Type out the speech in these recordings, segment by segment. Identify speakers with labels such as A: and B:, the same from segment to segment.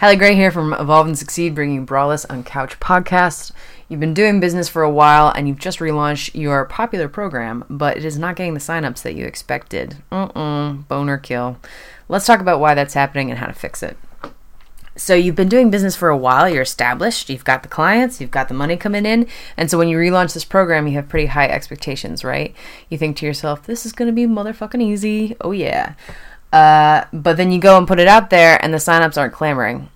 A: Hallie Gray here from Evolve and Succeed, bringing Braless on Couch podcast. You've been doing business for a while and you've just relaunched your popular program, but it is not getting the signups that you expected. Uh-uh, boner kill. Let's talk about why that's happening and how to fix it. So you've been doing business for a while, you're established, you've got the clients, you've got the money coming in, and so when you relaunch this program, you have pretty high expectations, right? You think to yourself, this is going to be motherfucking easy. Oh yeah. Uh, but then you go and put it out there, and the signups aren't clamoring.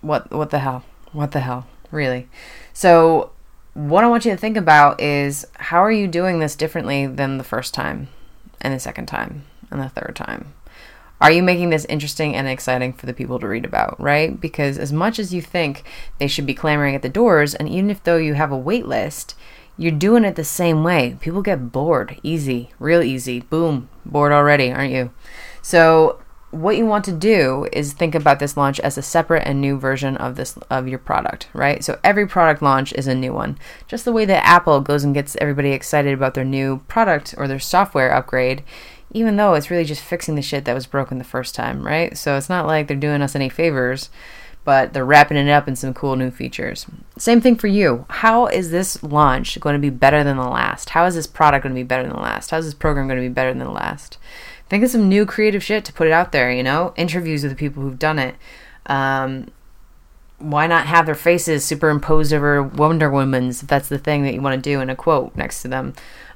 A: What? What the hell? What the hell? Really? So, what I want you to think about is how are you doing this differently than the first time, and the second time, and the third time? Are you making this interesting and exciting for the people to read about, right? Because as much as you think they should be clamoring at the doors, and even if though you have a wait list, you're doing it the same way. People get bored, easy, real easy. Boom, bored already, aren't you? So what you want to do is think about this launch as a separate and new version of this of your product, right? So every product launch is a new one. Just the way that Apple goes and gets everybody excited about their new product or their software upgrade, even though it's really just fixing the shit that was broken the first time, right? So it's not like they're doing us any favors, but they're wrapping it up in some cool new features. Same thing for you. How is this launch going to be better than the last? How is this product going to be better than the last? How is this program going to be better than the last? Think of some new creative shit to put it out there, you know? Interviews with the people who've done it. Um, why not have their faces superimposed over Wonder Woman's if that's the thing that you want to do in a quote next to them?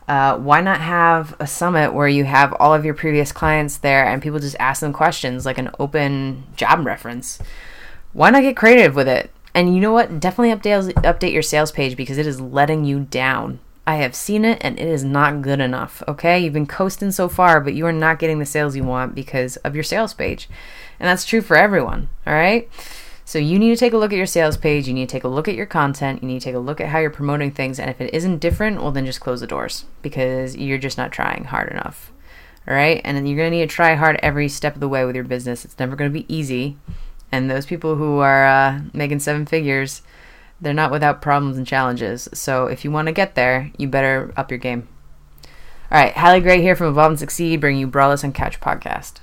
A: Uh, why not have a summit where you have all of your previous clients there and people just ask them questions like an open job reference? Why not get creative with it? And you know what? Definitely update update your sales page because it is letting you down. I have seen it and it is not good enough. Okay, you've been coasting so far, but you are not getting the sales you want because of your sales page. And that's true for everyone. All right. So you need to take a look at your sales page. You need to take a look at your content. You need to take a look at how you're promoting things. And if it isn't different, well, then just close the doors because you're just not trying hard enough. All right. And you're going to need to try hard every step of the way with your business. It's never going to be easy. And those people who are uh, making seven figures, they're not without problems and challenges. So if you want to get there, you better up your game. All right, Hallie Gray here from Evolve and Succeed, bringing you Braless and Couch podcast.